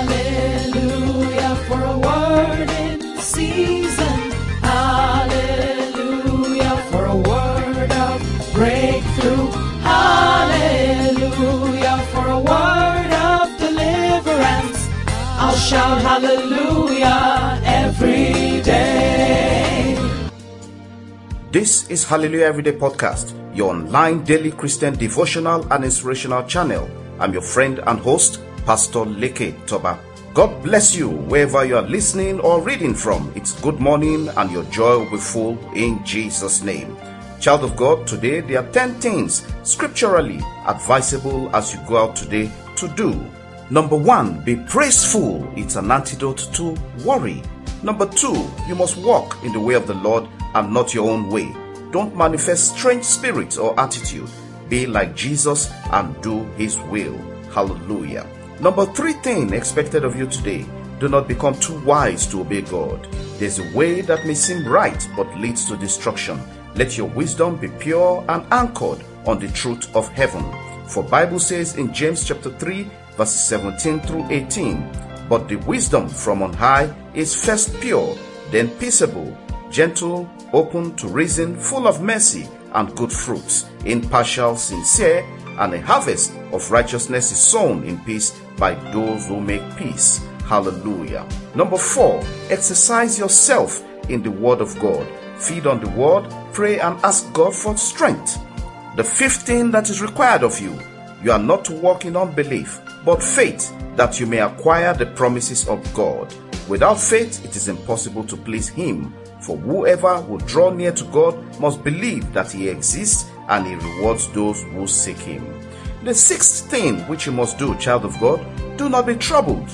Hallelujah for a word in season. Hallelujah for a word of breakthrough. Hallelujah for a word of deliverance. I'll shout hallelujah every day. This is Hallelujah Everyday Podcast, your online daily Christian devotional and inspirational channel. I'm your friend and host, Pastor Leke Toba. God bless you wherever you are listening or reading from. It's good morning and your joy will be full in Jesus' name. Child of God, today there are 10 things scripturally advisable as you go out today to do. Number one, be praiseful. It's an antidote to worry. Number two, you must walk in the way of the Lord and not your own way. Don't manifest strange spirits or attitude. Be like Jesus and do his will. Hallelujah. Number three thing expected of you today. Do not become too wise to obey God. There's a way that may seem right but leads to destruction. Let your wisdom be pure and anchored on the truth of heaven. For Bible says in James chapter 3 verses 17 through 18, but the wisdom from on high is first pure, then peaceable, gentle, open to reason, full of mercy and good fruits, impartial, sincere, and a harvest of righteousness is sown in peace by those who make peace. Hallelujah. Number four, exercise yourself in the Word of God. Feed on the Word, pray, and ask God for strength. The fifth thing that is required of you, you are not to walk in unbelief, but faith, that you may acquire the promises of God. Without faith, it is impossible to please Him. For whoever will draw near to God must believe that He exists and He rewards those who seek Him. The sixth thing which you must do, child of God, do not be troubled.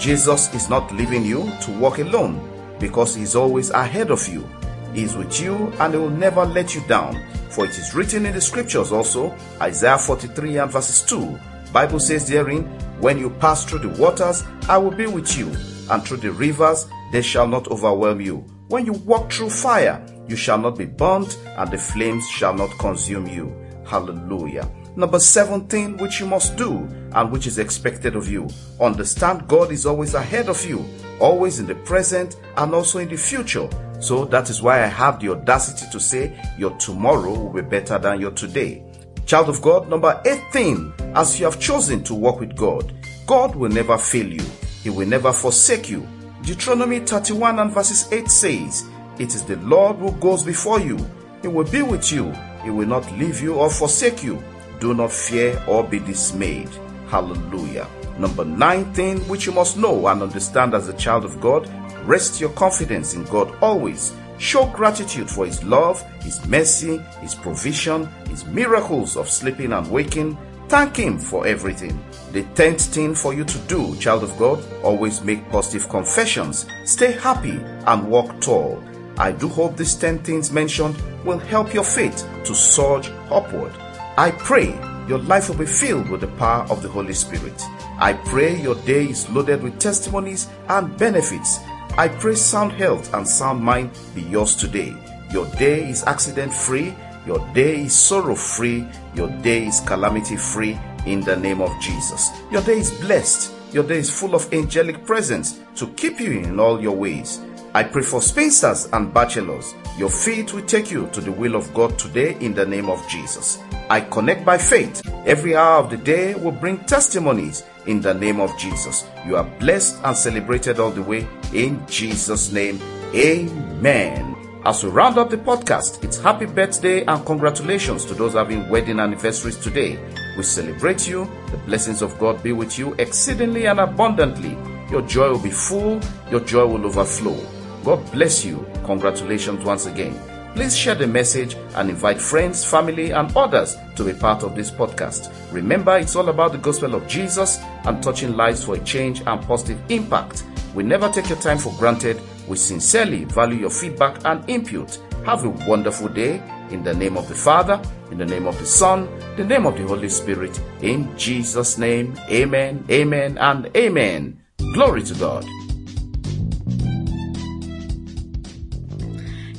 Jesus is not leaving you to walk alone because He is always ahead of you. He is with you and He will never let you down. For it is written in the scriptures also, Isaiah 43 and verses 2. Bible says therein, When you pass through the waters, I will be with you, and through the rivers, they shall not overwhelm you. When you walk through fire, you shall not be burnt, and the flames shall not consume you. Hallelujah. Number 17, which you must do and which is expected of you. Understand God is always ahead of you, always in the present and also in the future. So that is why I have the audacity to say your tomorrow will be better than your today. Child of God, number 18, as you have chosen to walk with God, God will never fail you. He will never forsake you. Deuteronomy 31 and verses 8 says, It is the Lord who goes before you. He will be with you. He will not leave you or forsake you. Do not fear or be dismayed. Hallelujah. Number nine thing which you must know and understand as a child of God, rest your confidence in God always. Show gratitude for His love, His mercy, His provision, His miracles of sleeping and waking. Thank Him for everything. The tenth thing for you to do, child of God, always make positive confessions. Stay happy and walk tall. I do hope these 10 things mentioned will help your faith to surge upward. I pray your life will be filled with the power of the Holy Spirit. I pray your day is loaded with testimonies and benefits. I pray sound health and sound mind be yours today. Your day is accident free. Your day is sorrow free. Your day is calamity free in the name of Jesus. Your day is blessed. Your day is full of angelic presence to keep you in all your ways. I pray for spinsters and bachelors. Your feet will take you to the will of God today in the name of Jesus. I connect by faith. Every hour of the day will bring testimonies in the name of Jesus. You are blessed and celebrated all the way in Jesus' name. Amen. As we round up the podcast, it's happy birthday and congratulations to those having wedding anniversaries today. We celebrate you. The blessings of God be with you exceedingly and abundantly. Your joy will be full, your joy will overflow. God bless you. Congratulations once again. Please share the message and invite friends, family, and others to be part of this podcast. Remember, it's all about the gospel of Jesus and touching lives for a change and positive impact. We never take your time for granted. We sincerely value your feedback and input. Have a wonderful day in the name of the Father, in the name of the Son, the name of the Holy Spirit. In Jesus' name, amen, amen, and amen. Glory to God.